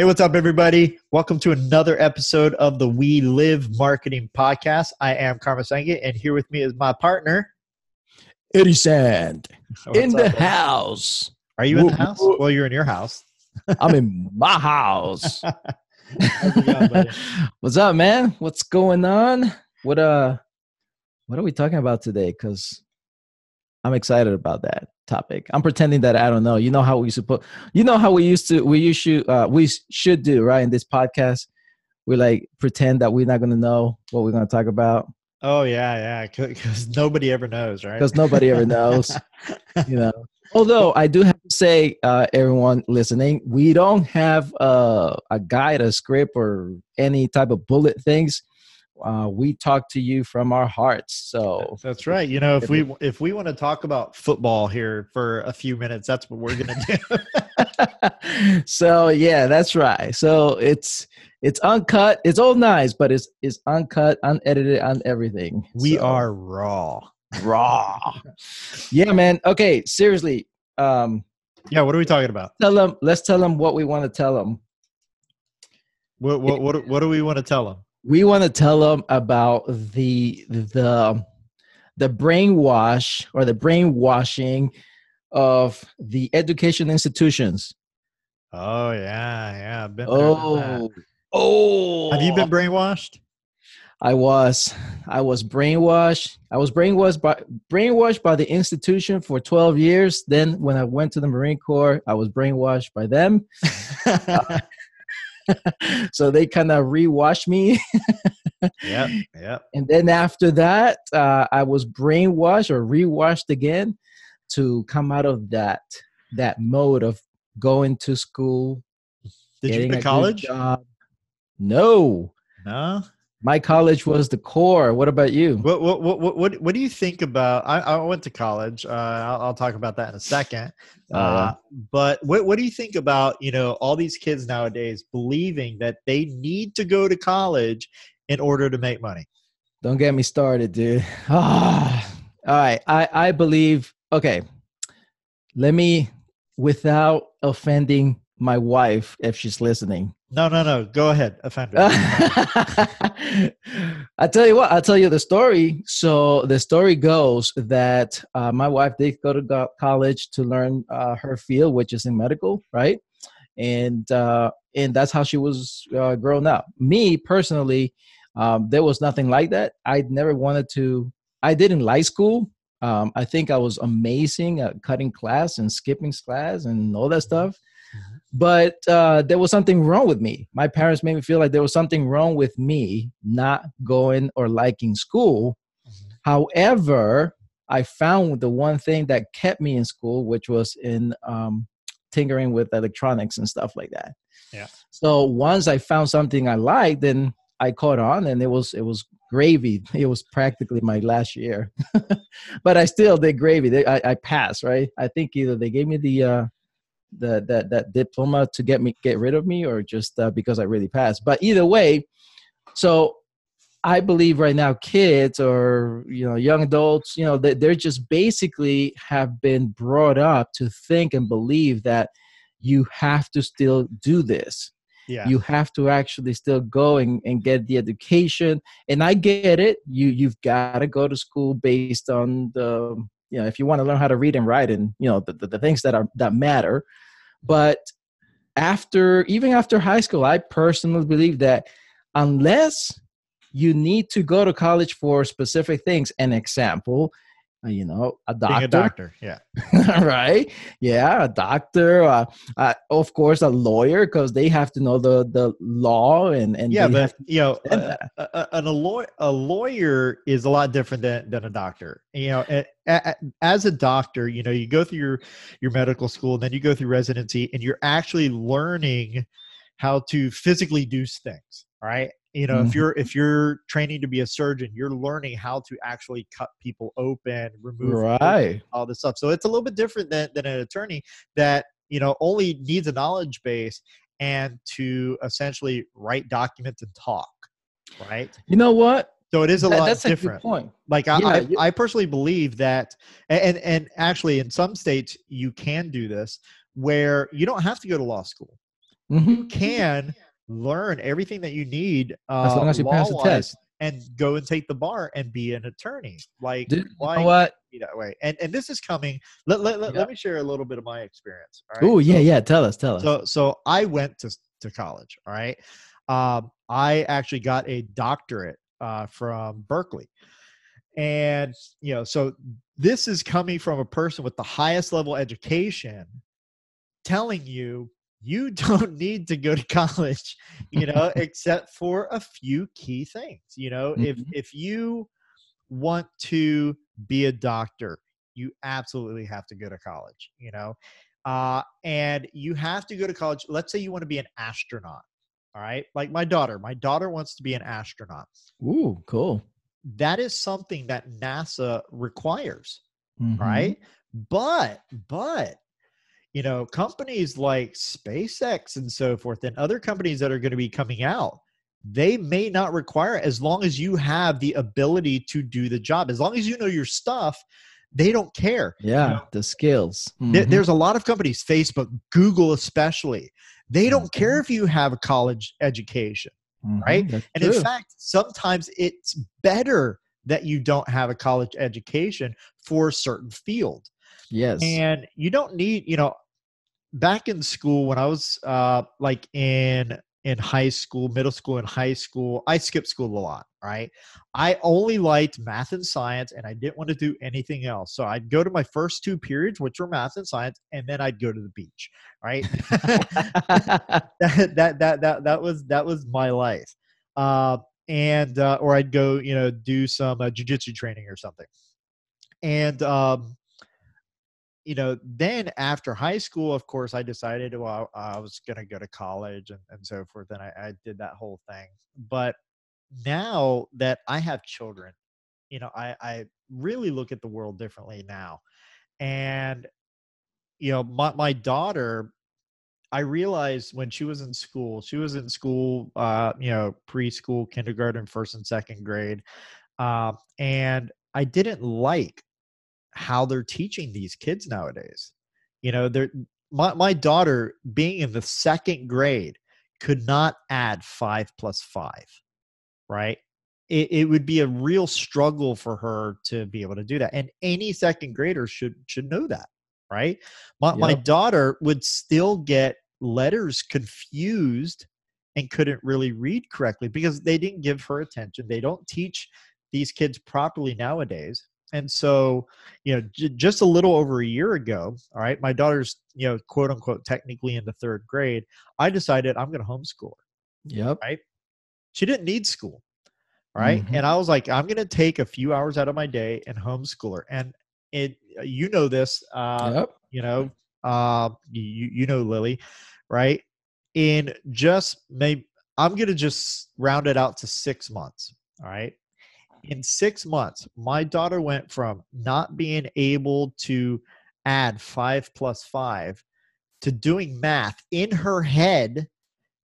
Hey, what's up, everybody? Welcome to another episode of the We Live Marketing Podcast. I am Karma Sangit, and here with me is my partner, Eddie Sand in the up, house. Are you in the house? Well, you're in your house. I'm in my house. Going. What's up, man? What's going on? What uh, what are we talking about today? Because I'm excited about that topic. I'm pretending that I don't know. You know how we supposed. You know how we used to. We used to. Uh, we should do right in this podcast. We like pretend that we're not going to know what we're going to talk about Oh yeah, yeah. Because nobody ever knows, right? because nobody ever knows. you know although i do have to say uh everyone listening we don't have uh, a guide a script or any type of bullet things uh we talk to you from our hearts so That's right. You know, if we if we want to talk about football here for a few minutes, that's what we're gonna do. so yeah that's right so it's it's uncut it's all nice but it's it's uncut unedited on everything we So- are raw. raw yeah man okay seriously um Yeah. What are we talking about? tell them let's tell them what we want to tell them What what what, what do we want to tell them? We want to tell them about the the the brainwash or the brainwashing of the education institutions. Oh yeah, yeah. Been there, done that. Oh, oh! Have you been brainwashed? I was, I was brainwashed. I was brainwashed by brainwashed by the institution for twelve years. Then, when I went to the Marine Corps, I was brainwashed by them. Uh, so they kind of rewashed me. yeah, yeah. And then after that, uh, I was brainwashed or rewashed again to come out of that that mode of going to school. Did you go to college? job. No, No. My college was the core. What about you? What what what what what, do you think about? I, I went to college. Uh, I'll, I'll talk about that in a second. Oh, Uh, but what what do you think about you know all these kids nowadays believing that they need to go to college in order to make money? Don't get me started, dude. Ah, all right. I I believe. Okay, let me, without offending my wife, if she's listening. No, no, no. Go ahead, offender. I tell you what, I'll tell you the story. So the story goes that uh, my wife did go to go- college to learn uh, her field, which is in medical, right? And uh, and that's how she was uh, grown up. Me personally, um, there was nothing like that. I never wanted to. I didn't like school. Um, I think I was amazing at cutting class and skipping class and all that stuff but uh, there was something wrong with me. My parents made me feel like there was something wrong with me not going or liking school. However, I found the one thing that kept me in school, which was in um, tinkering with electronics and stuff like that. Yeah. So once I found something I liked, then I caught on, and it was it was gravy. It was practically my last year, but I still did gravy. They- I, I passed, right? I think either they gave me the uh, the that that diploma to get me get rid of me or just uh, because I really passed. But either way, so I believe right now kids or you know young adults, you know, they, they're just basically have been brought up to think and believe that you have to still do this. yeah. You have to actually still go and, and get the education. And I get it. You you've got to go to school based on the you know if you want to learn how to read and write and you know the, the, the things that are that matter. But after even after high school, I personally believe that unless you need to go to college for specific things, an example, you know, a Being doctor, a doctor. Yeah. right? Yeah, a doctor, uh, uh, of course, a lawyer, because they have to know the the law and and Yeah, but you know, understand a, a, a, a, law- a lawyer is a lot different than, than a doctor. You know, a, a, as a doctor, you know, you go through your your medical school, and then you go through residency, and you're actually learning how to physically do things. Right? You know, Mhm. if you're if you're training to be a surgeon, you're learning how to actually cut people open, remove right. all this stuff. So it's a little bit different than, than an attorney that you know only needs a knowledge base and to essentially write documents and talk, right? You know what? So it is a That- lot that's a good different. point. Like I, Yeah, I, I personally believe that, and and actually in some states you can do this where you don't have to go to law school. Mhm. you can learn everything that you need uh, As long as you pass the test. and go and take the bar and be an attorney. Like, Dude, you why know what? be that way? And and this is coming. Let let, let, Yeah. let me share a little bit of my experience. Right. Oh yeah, So- yeah. Tell us, tell us. So so I went to to college. All right. Um, I actually got a doctorate uh, from Berkeley, and you know, so this is coming from a person with the highest level education, telling you you don't need to go to college, you know, except for a few key things. You know, if Mhm. if you want to be a doctor, you absolutely have to go to college. You know, uh, and you have to go to college. Let's say you want to be an astronaut. All right. Like my daughter, my daughter wants to be an astronaut. Ooh, cool. That is something that NASA requires. Mhm. Right. But, but, you know, companies like SpaceX and so forth, and other companies that are going to be coming out, they may not require it as long as you have the ability to do the job. As long as you know your stuff, they don't care. Yeah, know, the skills. Mhm. There's a lot of companies, Facebook, Google, especially. They don't care Mhm. if you have a college education. Mhm, right? that's And in fact, sometimes it's better that you don't have a college education for a certain field. Yes. And you don't need, you know, back in school when I was uh like in in high school, middle school and high school, I skipped school a lot, right? I only liked math and science and I didn't want to do anything else. So I'd go to my first two periods, which were math and science, and then I'd go to the beach, right? that, that that that that was that was my life uh and uh or i'd go you know do some uh, jiu-jitsu training or something and um you know then after high school of course i decided well i was going to go to college and, and so forth and I, I did that whole thing. But now that i have children you know i i really look at the world differently now. And you know my, my daughter I realized when she was in school, she was in school, uh, you know, preschool, kindergarten, first and second grade, uh, and I didn't like how they're teaching these kids nowadays. You know, they're my my daughter being in the second grade could not add five plus five, right? It, it would be a real struggle for her to be able to do that, and any second grader should should know that, right? My my daughter would still get letters confused and couldn't really read correctly because they didn't give her attention. They don't teach these kids properly nowadays. And so, you know, j- just a little over a year ago, all right, my daughter's, you know, quote unquote, technically in the third grade. I decided I'm going to homeschool her. yep. Right. She didn't need school. Right? Mhm. And I was like, I'm going to take a few hours out of my day and homeschool her. And it, you know, this, uh, yep. you know uh you you know lily right in just maybe i'm gonna just round it out to six months all right in six months my daughter went from not being able to add five plus five to doing math in her head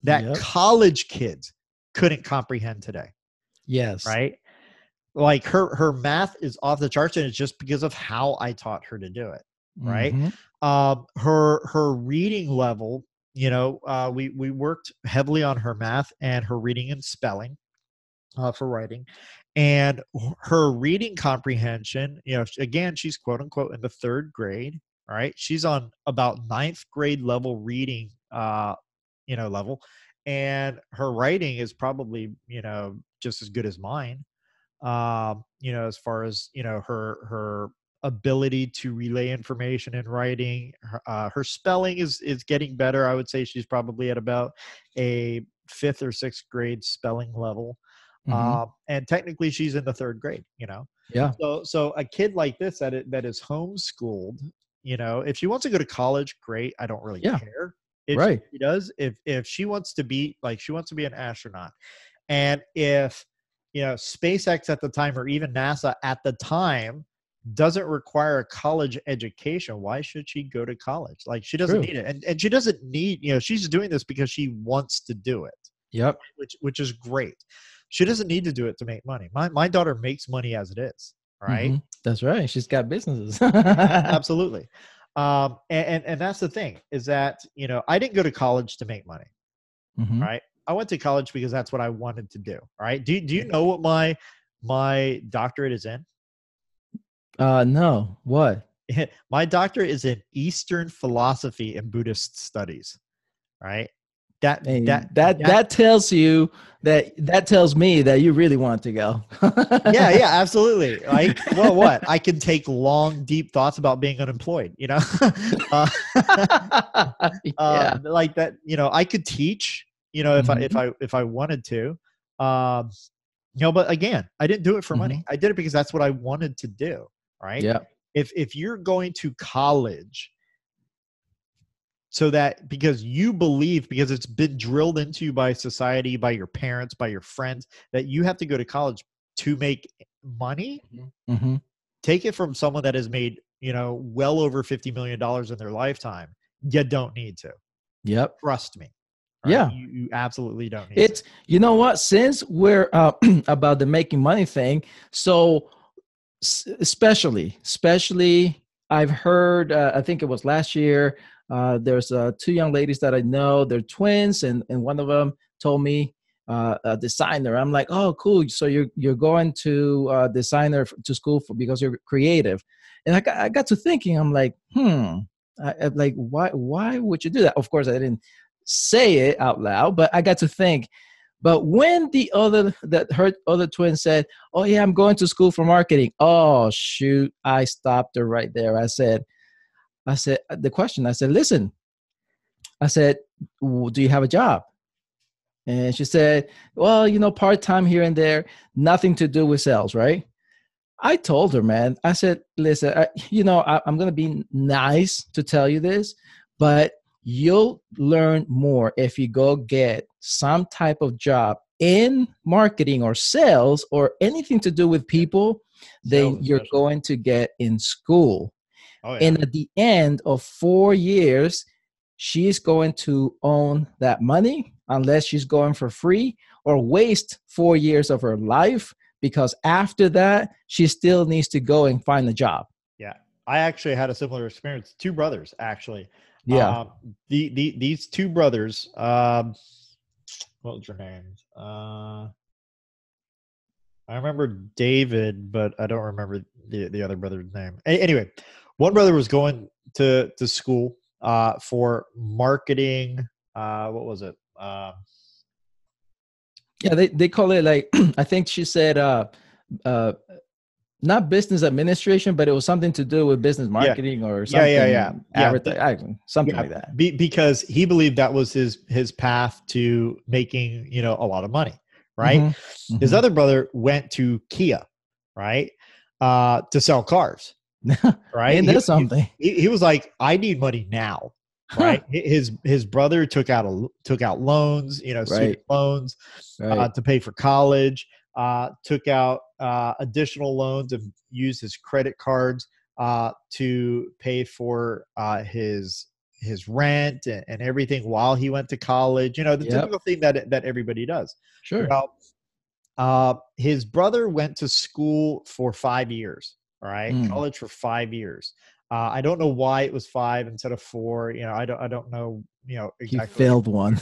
that Yep. college kids couldn't comprehend today Yes. right like her her math is off the charts and it's just because of how i taught her to do it right? Mhm. um her her reading level you know uh we we worked heavily on her math and her reading and spelling uh for writing and her reading comprehension you know again she's quote unquote in the third grade all right she's on about ninth grade level reading uh you know level and her writing is probably you know just as good as mine um you know as far as you know her her ability to relay information in writing her, uh, her spelling is is getting better i would say she's probably at about a fifth or sixth grade spelling level Mhm. um and technically she's in the third grade you know Yeah. so so a kid like this that it, that is homeschooled you know if she wants to go to college great i don't really Yeah. care if Right. she does if if she wants to be like she wants to be an astronaut and if you know SpaceX at the time or even NASA at the time doesn't require a college education why should she go to college like she doesn't True. need it and, and she doesn't need you know she's doing this because she wants to do it Yep. which which is great she doesn't need to do it to make money my my daughter makes money as it is right Mhm. That's right. She's got businesses. absolutely um and, and and that's the thing is that you know i didn't go to college to make money Mhm. right? I went to college because that's what I wanted to do. Right? Do do you know what my my doctorate is in? Uh, no. What? my doctorate is in Eastern philosophy and Buddhist studies. Right? That Hey, that that that tells you that that tells me that you really want to go. yeah, yeah, absolutely. Like, well, what? I can take long, deep thoughts about being unemployed. You know, uh, yeah. uh, like that. You know, I could teach. You know, if I if Mhm. I if I wanted to. Um, you know, but again, I didn't do it for money. I did it because that's what I wanted to do. Right. Yeah. If if you're going to college, so that because you believe because it's been drilled into you by society, by your parents, by your friends that you have to go to college to make money hmm take it from someone that has made you know well over 50 million dollars in their lifetime you don't need to Yep. trust me Yeah. you, you absolutely don't need It's you know what? Since we're uh, about the making money thing, so especially, especially, I've heard. Uh, I think it was last year. Uh, there's uh, two young ladies that I know. They're twins, and and one of them told me uh, a designer. I'm like, oh, cool. So you're you're going to uh, designer to school for because you're creative, and I got I got to thinking. I'm like, hmm. I, I'm like, why why would you do that? Of course, I didn't say it out loud, but I got to think. But when the other that her other twin said, "Oh yeah, I'm going to school for marketing," oh shoot, I stopped her right there. I said, I said uh, the question. I said, listen, I said, do you have a job? And she said, well, you know, part time here and there, nothing to do with sales, right? I told her, man. I said, listen, I, you know, I, I'm going to be nice to tell you this, but you'll learn more if you go get some type of job in marketing or sales or anything to do with people than you're going to get in school. Oh, yeah. And at the end of four years, she's going to own that money unless she's going for free or waste four years of her life because after that, she still needs to go and find a job. Yeah. I actually had a similar experience two brothers actually Yeah. um, the, the these two brothers um what was your name? uh i remember david but i don't remember the the other brother's name A- anyway one brother was going to to school uh for marketing uh what was it um yeah, they, they call it like, I think she said, uh, uh, not business administration, but it was something to do with business marketing or Yeah, something. yeah, yeah. Yeah, adverti- something yeah, like that. be, because he believed that was his his path to making you know a lot of money right Mhm, his mhm. other brother went to kia right uh to sell cars right and He- that something? he, he was like i need money now right his his brother took out a took out loans you know student loans Right. uh, to pay for college uh, took out uh, additional loans and used his credit cards uh, to pay for uh, his his rent and, and everything while he went to college you know the Yep. typical thing that that everybody does sure. well, uh, his brother went to school for five years. All right, Mm. college for five years. Uh, I don't know why it was five instead of four. You know, I don't. I don't know. You know He failed one.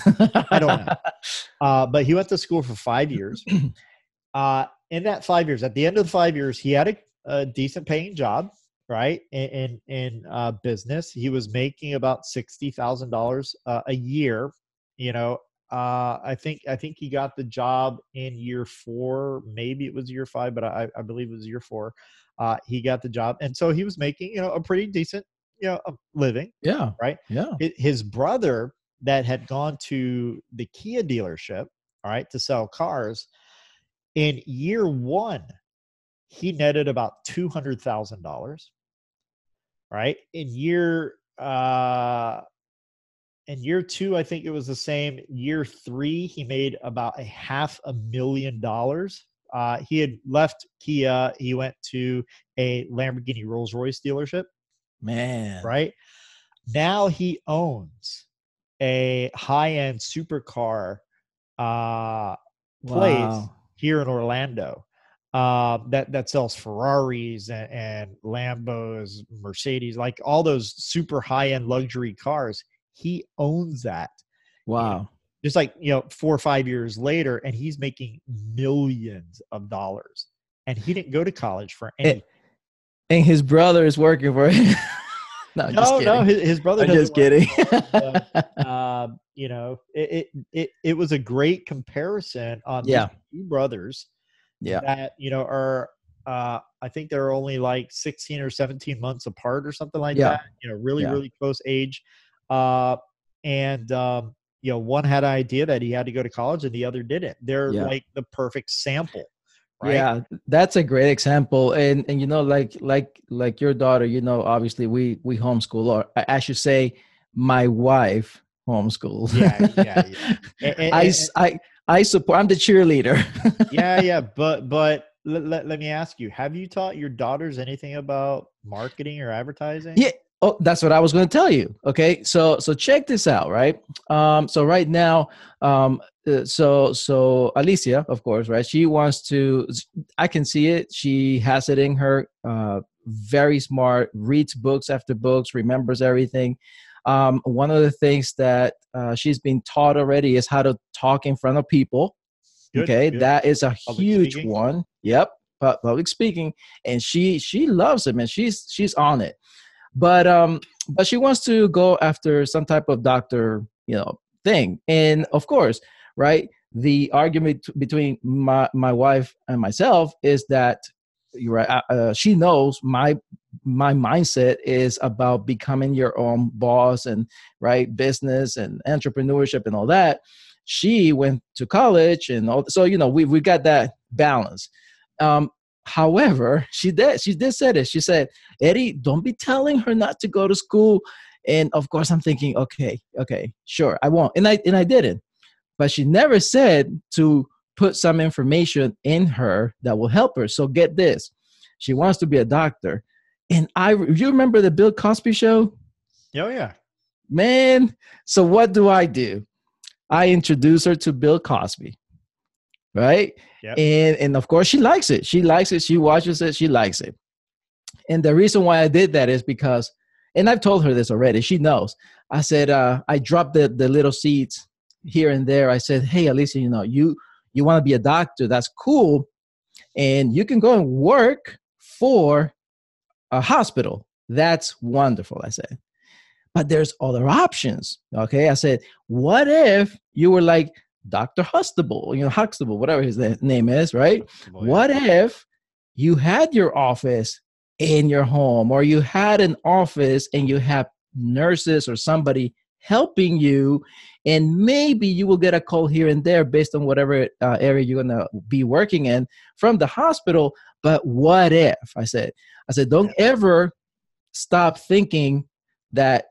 I don't know. Uh, but he went to school for five years. uh, in that five years, at the end of the five years, he had a, a decent paying job, right? In in, in uh, business, he was making about sixty thousand dollars uh, a year. You know, uh, I think I think he got the job in year four. Maybe it was year five, but I, I believe it was year four. Uh, he got the job, and so he was making you know a pretty decent you know living. yeah. Right. Yeah. His brother that had gone to the Kia dealership, all right, to sell cars. In year one, he netted about two hundred thousand dollars. Right in year uh, in year two, I think it was the same. Year three, he made about a half a million dollars. Uh, he had left Kia. He went to a Lamborghini Rolls Royce dealership. Man. Right now, he owns a high-end supercar uh, place Wow. here in Orlando uh, that that sells Ferraris and, and Lambos, Mercedes, like all those super high-end luxury cars. He owns that. Wow. Just like you know four or five years later and he's making millions of dollars and he didn't go to college for And, any and his brother is working for him. no, no no his, his brother I'm just kidding. um, you know, it, it it it was a great comparison on Yeah. two brothers yeah. that you know are uh, I think they're only like 16 or 17 months apart or something like Yeah. that. You know, really Yeah. really close age, uh, and um, you know, one had an idea that he had to go to college and the other didn't. They're Yeah. like the perfect sample, right? Yeah, that's a great example. And and you know, like like like your daughter, you know, obviously we we homeschool, or I, should say, my wife homeschools. yeah, yeah. yeah. And- and- I and- I I support. I'm the cheerleader. yeah, yeah, but but let, let, let me ask you: Have you taught your daughters anything about marketing or advertising? Yeah. Oh, that's what I was going to tell you. Okay, so so check this out, right? Um, so right now, um, uh, so so Alicia, of course, right? She wants to. I can see it. She has it in her. Uh, very smart. Reads books after books. Remembers everything. Um, one of the things that uh, she's been taught already is how to talk in front of people. Good, okay, good. that is a Public huge speaking. one. Yep, public speaking, and she she loves it, man. She's she's on it but um but she wants to go after some type of doctor you know thing. And of course right the argument between my my wife and myself is that you're right uh, uh, she knows my my mindset is about becoming your own boss and right business and entrepreneurship and all that. She went to college and all so you know we we got that balance. Um however she did she did say this she said Eddie, don't be telling her not to go to school. And of course, I'm thinking, okay, okay, sure, I won't. And I and I didn't. But she never said to put some information in her that will help her. So get this, she wants to be a doctor. And I, you remember the Bill Cosby show, Oh yeah. man. So what do I do? I introduce her to Bill Cosby, right? Yep. And and of course, she likes it. She likes it. She watches it. She likes it. And the reason why I did that is because, and I've told her this already, she knows. I said, uh, I dropped the, the little seeds here and there. I said, hey, Alicia, you know, you, you want to be a doctor, that's cool. And you can go and work for a hospital. That's wonderful, I said. But there's other options. Okay. I said, what if you were like Dr. Hustable, you know, Huxtable, whatever his name is, right? What if you had your office in your home or you had an office and you have nurses or somebody helping you and maybe you will get a call here and there based on whatever uh, area you're going to be working in from the hospital but what if i said i said don't ever stop thinking that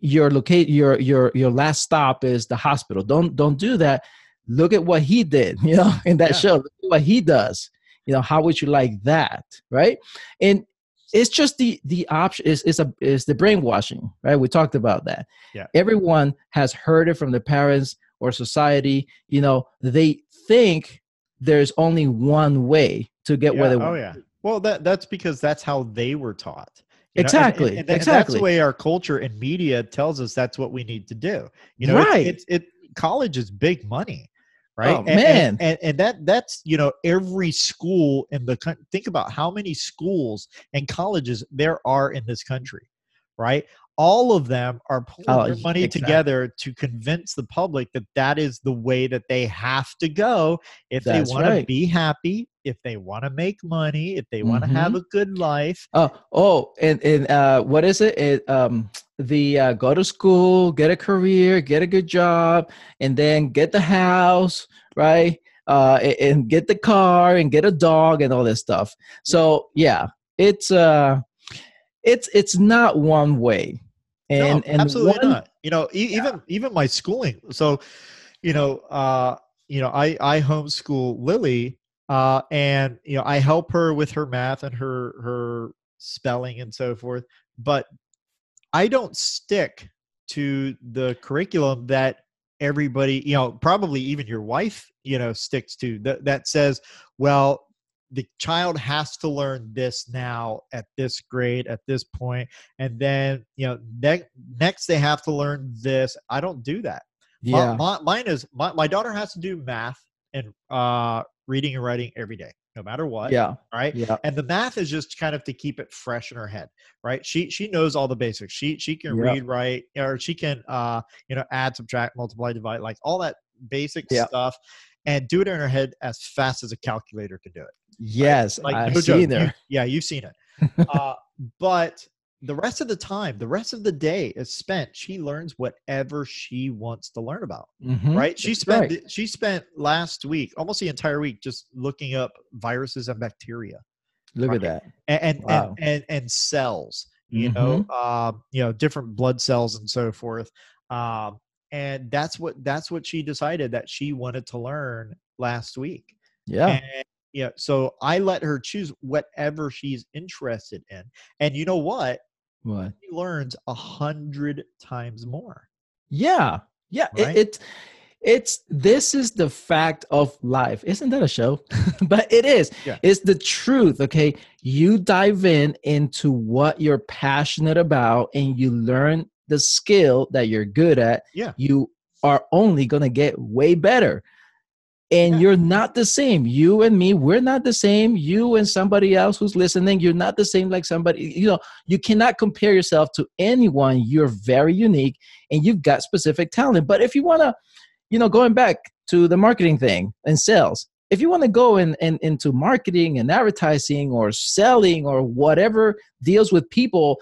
your locate your your your last stop is the hospital don't don't do that look at what he did you know in that Yeah. show look at what he does you know how would you like that right and it's just the the option is is a is the brainwashing right we talked about that Yeah. everyone has heard it from their parents or society you know they think there's only one way to get where they want. oh want yeah. Well, that that's because that's how they were taught. You know, Exactly, And, and, and that's exactly. the way our culture and media tells us that's what we need to do. You know, Right. It's, it's it. College is big money, right? Oh, And- and- man. and, and that that's you know every school in the coun- think about how many schools and colleges there are in this country, right? All of them are pulling Oh, their money exactly. together to convince the public that that is the way that they have to go if That's they want right. to be happy, if they want to make money, if they want to have a good life. Oh, oh, and and uh, what is it? it um, the uh, go to school, get a career, get a good job, and then get the house, right? Uh, a- and get the car and get a dog and all this stuff. So yeah, it's uh, it's it's not one way, and no, and absolutely one, not. You know, e- even even my schooling. So, you know, uh, you know, I I homeschool Lily, uh, and you know, I help her with her math and her her spelling and so forth. But I don't stick to the curriculum that everybody, you know, probably even your wife, you know, sticks to that that says, well, the child has to learn this now at this grade at this point and then you know ne- next they have to learn this i don't do that Yeah. mi- mine is my, my daughter has to do math and uh, reading and writing every day, no matter what. Yeah. Right. Yeah. And the math is just kind of to keep it fresh in her head, right? She she knows all the basics. She she can Yep. read, write, or she can uh you know add, subtract, multiply, divide, like all that basic Yep. stuff, and do it in her head as fast as a calculator can do it. Yes. Like I've no joke. seen her. yeah, you've seen it. uh, but the rest of the time, the rest of the day is spent. She learns whatever she wants to learn about. Mhm. Right? She That's spent right. she spent last week, almost the entire week, just looking up viruses and bacteria Look right. at that. and and Wow. and, and, and cells. You know, Mm-hmm. um, you know, different blood cells and so forth. Um, and that's what that's what she decided that she wanted to learn last week. Yeah. Yeah, so I let her choose whatever she's interested in. And you know what? What? She learns a hundred times more. Yeah. Yeah. Right? It, it's this is the fact of life. Isn't that a show? but it is. Yeah. It's the truth. Okay. You dive in into what you're passionate about and you learn the skill that you're good at. Yeah. You are only gonna get way better. And you're not the same. You and me, we're not the same. You and somebody else who's listening, you're not the same like somebody, you know, you cannot compare yourself to anyone. You're very unique and you've got specific talent. But if you want to, you know, going back to the marketing thing and sales, if you want to go in, in, into marketing and advertising or selling or whatever deals with people,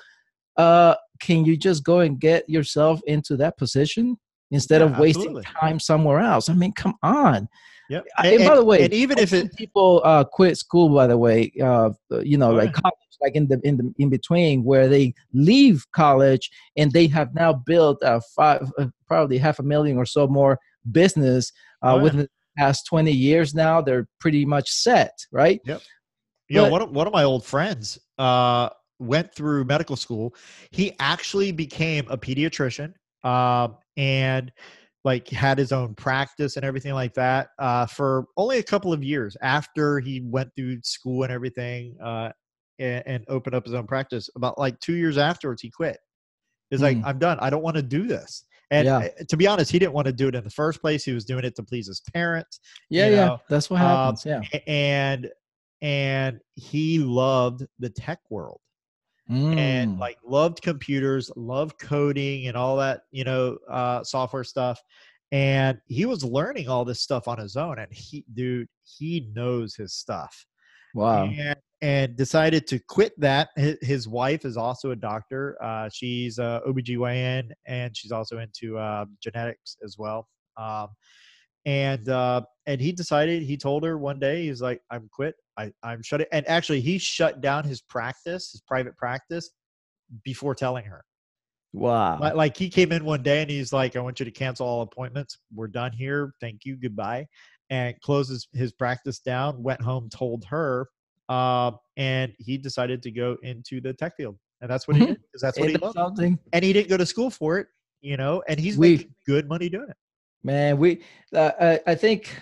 uh, can you just go and get yourself into that position instead Yeah, of wasting absolutely. time somewhere else? I mean, come on. Yep. I- and, by the way, and even if it people uh, quit school, by the way, uh, you know, like college, like in the in the in between, where they leave college and they have now built uh, five, uh, probably half a million or so more business uh, Oh, yeah. within the past twenty years. Now they're pretty much set, right? you know But- one of, one of my old friends uh went through medical school he actually became a pediatrician um and like had his own practice and everything like that uh for only a couple of years after he went through school and everything uh and, and opened up his own practice about like two years afterwards he quit. He's like Hmm. i'm done. I don't want to do this. And Yeah. uh, to be honest he didn't want to do it in the first place. He was doing it to please his parents Yeah, yeah, know, that's what um, happens. yeah, and and he loved the tech world and Mm. like loved computers loved coding and all that you know uh software stuff and he was learning all this stuff on his own and he dude he knows his stuff. Wow, and, and decided to quit that. His, his wife is also a doctor uh she's a obgyn and she's also into uh, genetics as well. Um and uh and he decided he told her one day he's like i'm quit. I i'm shutting and actually he shut down his practice his private practice before telling her. Wow, Li- like he came in one day and he's like i want you to cancel all appointments. We're done here. Thank you. Goodbye. And closes his practice down went home told her uh, and he decided to go into the tech field. And that's what he did because that's what he loved. something. and he didn't go to school for it you know and he's We- making good money doing it man we uh, I, think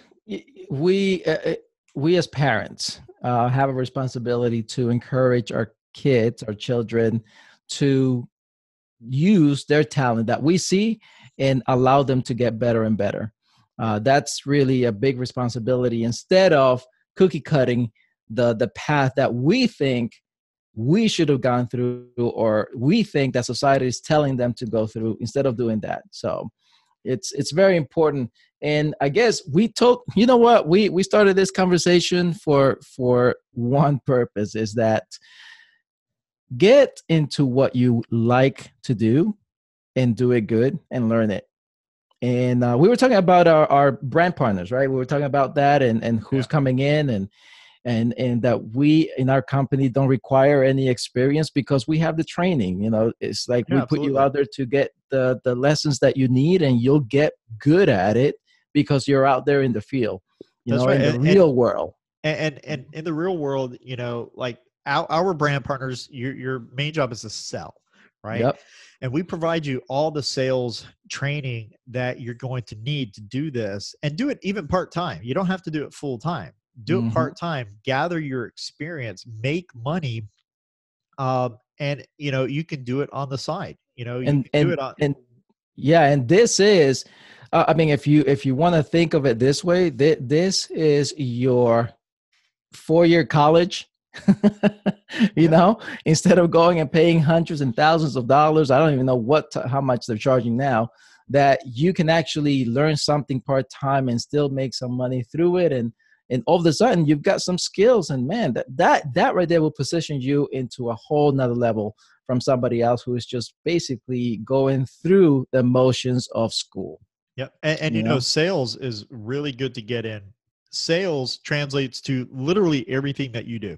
we uh, uh, we as parents uh, have a responsibility to encourage our kids our children to use their talent that we see and allow them to get better and better. Uh, that's really a big responsibility instead of cookie cutting the the path that we think we should have gone through or we think that society is telling them to go through instead of doing that. So it's it's very important. And i guess we told you know what? We we started this conversation for for one purpose is that get into what you like to do and do it good and learn it. And uh, we were talking about our, our brand partners right? We were talking about that and and who's Yeah. coming in and and and that we in our company don't require any experience because we have the training you know? It's like Yeah, we put you out there to get the the lessons that you need and you'll get good at it because you're out there in the field you That's know right, in the and- and- real world. And and, and in the real world you know like our, our brand partners your your main job is to sell right? Yep. And we provide you all the sales training that you're going to need to do this and do it even part-time. You don't have to do it full-time. Do Mhm. it part-time gather your experience make money um, and you know you can do it on the side you know you and can do and, it on and yeah and this is uh, I mean, if you if you want to think of it this way, th- this is your four year college. you know, instead of going and paying hundreds and thousands of dollars, I don't even know what t- how much they're charging now. That you can actually learn something part time and still make some money through it, and and all of a sudden you've got some skills, and man, that that that right there will position you into a whole nother level from somebody else who is just basically going through the motions of school. Yep. And, and you, you know? know, sales is really good to get in. Sales translates to literally everything that you do.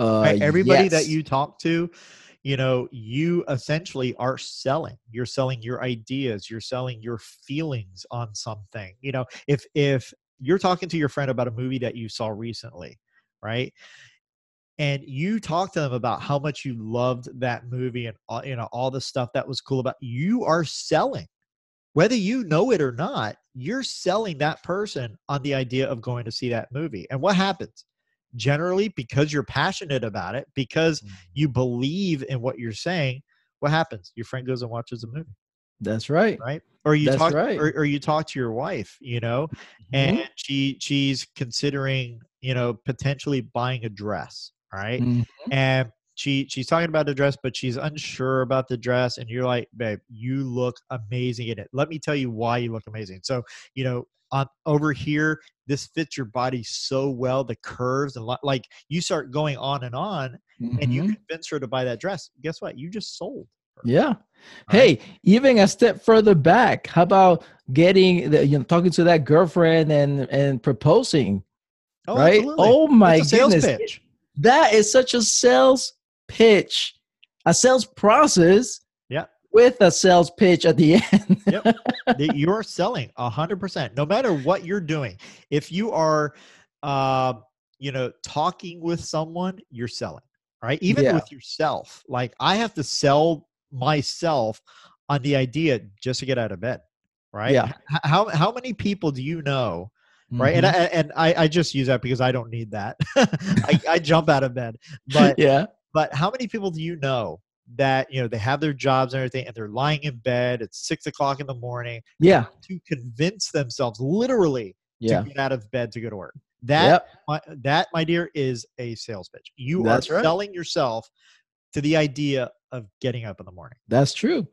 Uh, right? Everybody yes. that you talk to, you know, you essentially are selling. You're selling your ideas. You're selling your feelings on something. You know, if if you're talking to your friend about a movie that you saw recently, right? And you talk to them about how much you loved that movie and all, you know all the stuff that was cool about you are selling whether you know it or not, you're selling that person on the idea of going to see that movie. And what happens? Generally, because you're passionate about it, because mm-hmm. you believe in what you're saying, what happens? Your friend goes and watches a movie. That's right. Right. Or you That's talk right. or, or, you talk to your wife, you know, mm-hmm. and she she's considering, you know, potentially buying a dress. Right. Mm-hmm. And she she's talking about the dress but she's unsure about the dress and you're like babe you look amazing in it let me tell you why you look amazing so you know on over here this fits your body so well the curves and like you start going on and on mm-hmm. and you mm-hmm. convince her to buy that dress guess what you just sold yeah All hey right? even a step further back how about getting the, you know talking to that girlfriend and and proposing oh, right absolutely. oh my goodness pitch. That is such a sales pitch, a sales process yeah. with a sales pitch at the end. yep. You're selling a hundred percent, no matter what you're doing. If you are, uh, you know, talking with someone, you're selling, right? Even yeah. with yourself. Like I have to sell myself on the idea just to get out of bed, right? Yeah. How how many people do you know? Right mm-hmm. and I, and I, I just use that because i don't need that I, I jump out of bed but yeah but how many people do you know that you know they have their jobs and everything, and they're lying in bed at six o'clock in the morning? Yeah, to convince themselves literally yeah. to get out of bed to go to work. That yep. my, that my dear is a sales pitch. You That's are right. selling yourself to the idea of getting up in the morning. That's true.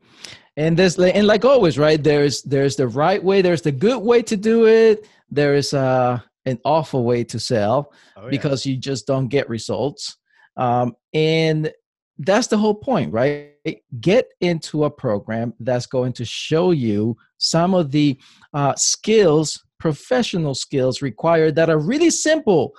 And this and like always, right? There's there's the right way, there's the good way to do it. There is uh an awful way to sell oh, yeah. because you just don't get results. Um, and that's the whole point, right? Get into a program that's going to show you some of the uh, skills, professional skills required that are really simple.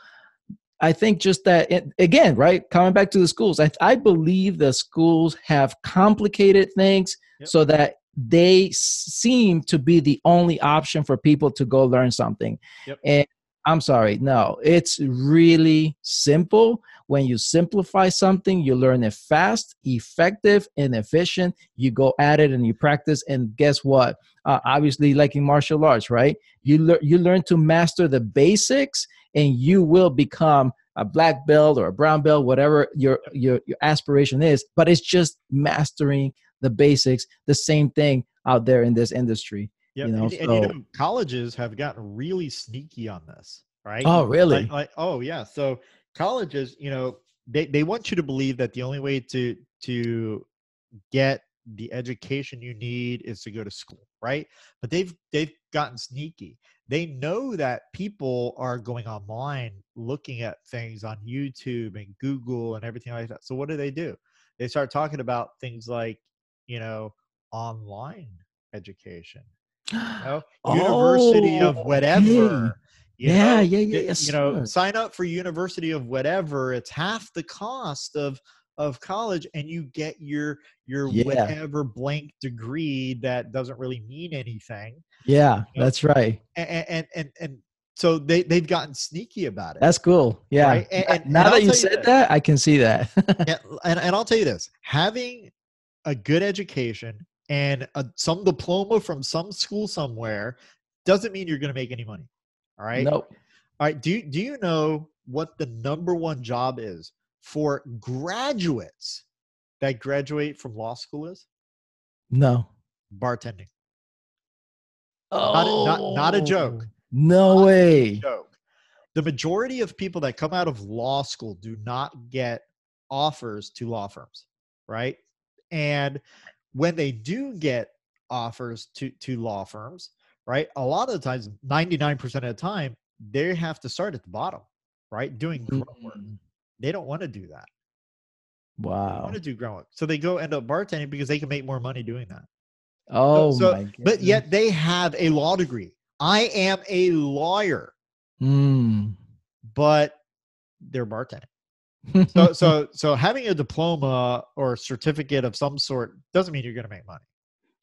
I think just that, it, again, right? Coming back to the schools, I, I believe the schools have complicated things yep. so that they seem to be the only option for people to go learn something. Yep. And I'm sorry, no, it's really simple. When you simplify something, you learn it fast, effective, and efficient. You go at it and you practice. And guess what? Uh, obviously, like in martial arts, right? You learn you learn to master the basics, and you will become a black belt or a brown belt, whatever your your your aspiration is. But it's just mastering the basics. The same thing out there in this industry. Yeah, you know, and, so, and, you know, colleges have gotten really sneaky on this, right? Oh, really? Like, like, oh, yeah. So colleges, you know, they they want you to believe that the only way to to get the education you need is to go to school, right? But they've they've gotten sneaky. They know that people are going online looking at things on YouTube and Google and everything like that. So what do they do? They start talking about things like, you know, online education you know, oh, university of whatever. Yeah, know, yeah, yeah. Yes, you know, sign up for University of whatever. It's half the cost of of college, and you get your your yeah. whatever blank degree that doesn't really mean anything. Yeah, you know? that's right. And, and and and so they they've gotten sneaky about it. That's cool. Yeah. Right? And, and, now that you said you that, I can see that. and, and and I'll tell you this: having a good education and a, some diploma from some school somewhere doesn't mean you're going to make any money. All right. Nope. All right. Do do you know what the number one job is for graduates that graduate from law school is? No. Bartending. Not, not, not a joke. Oh, no Not way. joke. The majority of people that come out of law school do not get offers to law firms, right? And when they do get offers to to law firms, right? A lot of the times, 99% of the time, they have to start at the bottom, right? Doing grunt work. Mm. They don't want to do that. They Wow. want to do grunt work. So they go end up bartending because they can make more money doing that. Oh so- my But yet they have a law degree. I am a lawyer, Mm. but they're bartending. So so so having a diploma or certificate of some sort doesn't mean you're going to make money.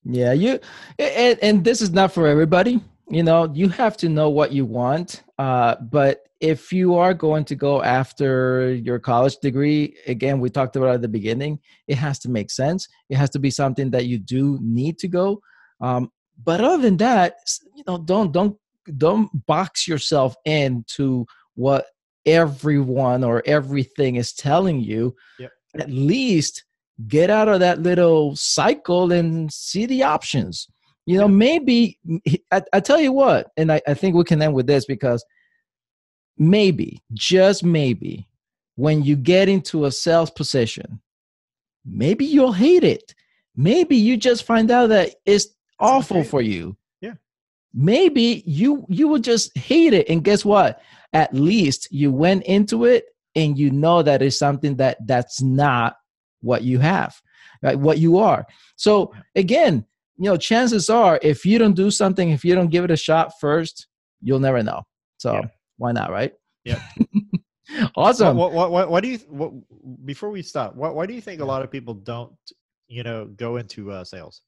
Yeah, you and, and this is not for everybody. You know, you have to know what you want. Uh, but if you are going to go after your college degree, again, we talked about at the beginning, it has to make sense. It has to be something that you do need to go. Um, but other than that, you know, don't don't don't box yourself into what everyone or everything is telling you. Yep. At least get out of that little cycle and see the options. You know, maybe I, I tell you what, and I, I think we can end with this because maybe, just maybe, when you get into a sales position, maybe you'll hate it. Maybe you just find out that it's awful for you. Yeah. Maybe you you will just hate it. And guess what? At least you went into it and you know that it's something that that's not what you have, right? What you are. So again, you know, chances are if you don't do something, if you don't give it a shot first, you'll never know. So Yeah. why not, right? Yeah. awesome. What, what, what, what do you, what, before we stop, what, why do you think a lot of people don't, you know, go into uh, sales?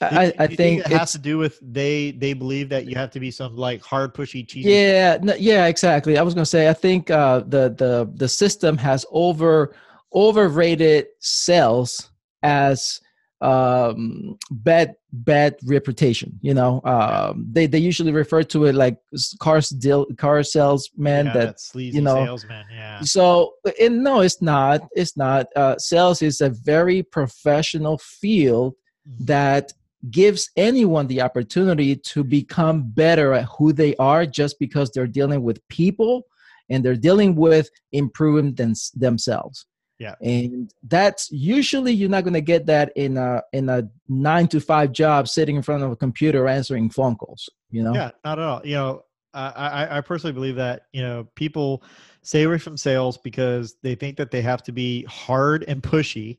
You- I, I you think it has to do with they, they believe that you have to be some like hard pushy cheesy. yeah, no, yeah, exactly. I was gonna say I think uh, the the the system has over overrated sales as um bad bad reputation you know um they they usually refer to it like car deal car salesman yeah, that sleazy know, salesman. Yeah. So, and no, it's not. It's not. Uh, sales is a very professional field Mhm. that gives anyone the opportunity to become better at who they are just because they're dealing with people and they're dealing with improving them, themselves. Yeah. And that's usually you're not going to get that in a in a 9 to 5 job sitting in front of a computer answering phone calls, you know. Yeah, not at all. You know, I, I, I personally believe that you know people stay away from sales because they think that they have to be hard and pushy,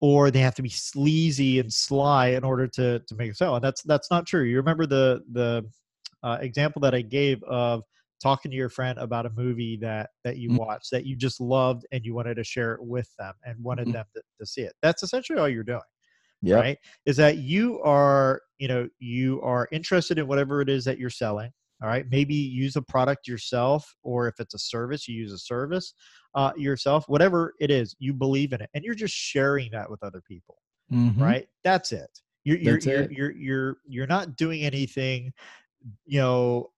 or they have to be sleazy and sly in order to to make a sale. And that's that's not true. You remember the the uh, example that I gave of talking to your friend about a movie that that you Mhm. watched that you just loved and you wanted to share it with them and wanted Mhm. them to, to see it. That's essentially all you're doing Yeah. right is that you are you know you are interested in whatever it is that you're selling all right maybe use a product yourself or if it's a service you use a service uh, yourself whatever it is you believe in it and you're just sharing that with other people Mhm. right that's it you're you're That's you're, it. you're you're you're not doing anything you know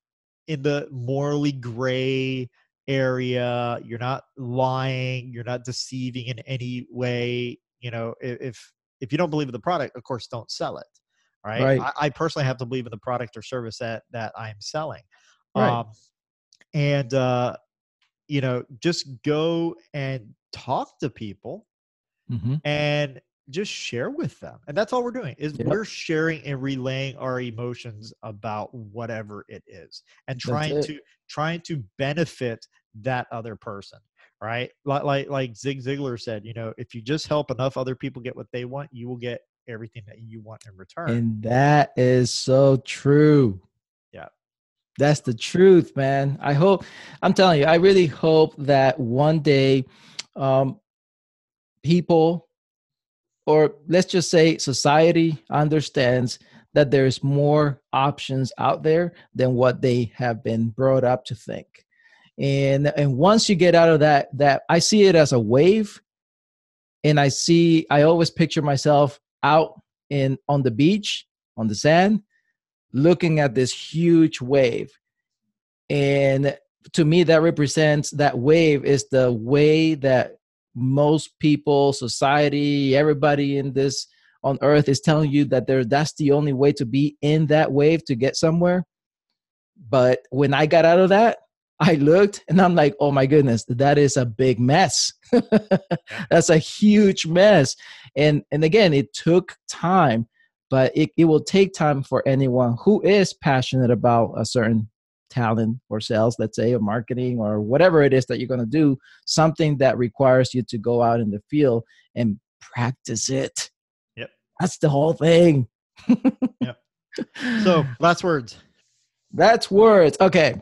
in the morally gray area you're not lying you're not deceiving in any way you know if if you don't believe in the product of course don't sell it right, Right. I, I personally have to believe in the product or service that that i'm selling Right. um and uh you know just go and talk to people Mhm. and just share with them and that's all we're doing is Yep. we're sharing and relaying our emotions about whatever it is and trying to trying to benefit that other person right like, like like zig ziglar said you know if you just help enough other people get what they want you will get everything that you want in return And that is so true. Yeah. That's the truth, man. I hope, I'm telling you, I really hope that one day um, people, or let's just say society, understands that there's more options out there than what they have been brought up to think. And and once you get out of that, that I see it as a wave. And I see, I always picture myself out in on the beach on the sand looking at this huge wave and to me that represents that wave is the way that most people society everybody in this on earth is telling you that there that's the only way to be in that wave to get somewhere. But when I got out of that, I looked and I'm like, oh my goodness, that is a big mess. That's a huge mess. And and again, it took time, but it, it will take time for anyone who is passionate about a certain talent or sales, let's say, or marketing or whatever it is that you're going to do, something that requires you to go out in the field and practice it. Yep. That's the whole thing. yep. So, last words. That's words. Okay.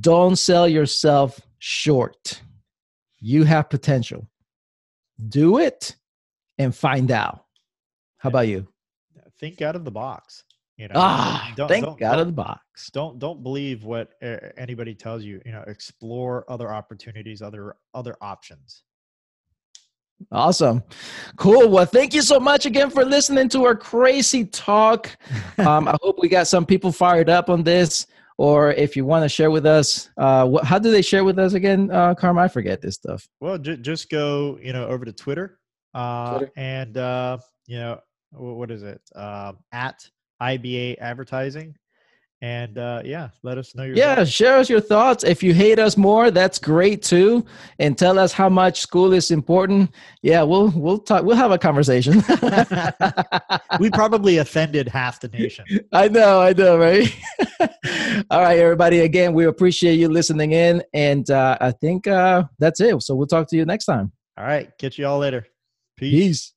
Don't sell yourself short. You have potential. Do it and find out. How about you? Think out of the box. You know, ah, don't, think don't, out don't, of the box. Don't don't believe what anybody tells you. You know, explore other opportunities, other other options. Awesome. Cool. Well, thank you so much again for listening to our crazy talk. Um, I hope we got some people fired up on this or if you want to share with us, uh, what, how do they share with us again, uh, Carm? I forget this stuff. Well, j- just go, you know, over to Twitter, uh, Twitter. and uh, you know, what is it? Uh, at IBA Advertising, and uh, yeah let us know your yeah thoughts. share us your thoughts. If you hate us more that's great too. And tell us how much school is important. Yeah we'll we'll talk we'll have a conversation. We probably offended half the nation. I know i know right? All right everybody. Again we appreciate you listening in. And uh, i think uh, that's it. So we'll talk to you next time. All right. Catch you all later. Peace, Peace.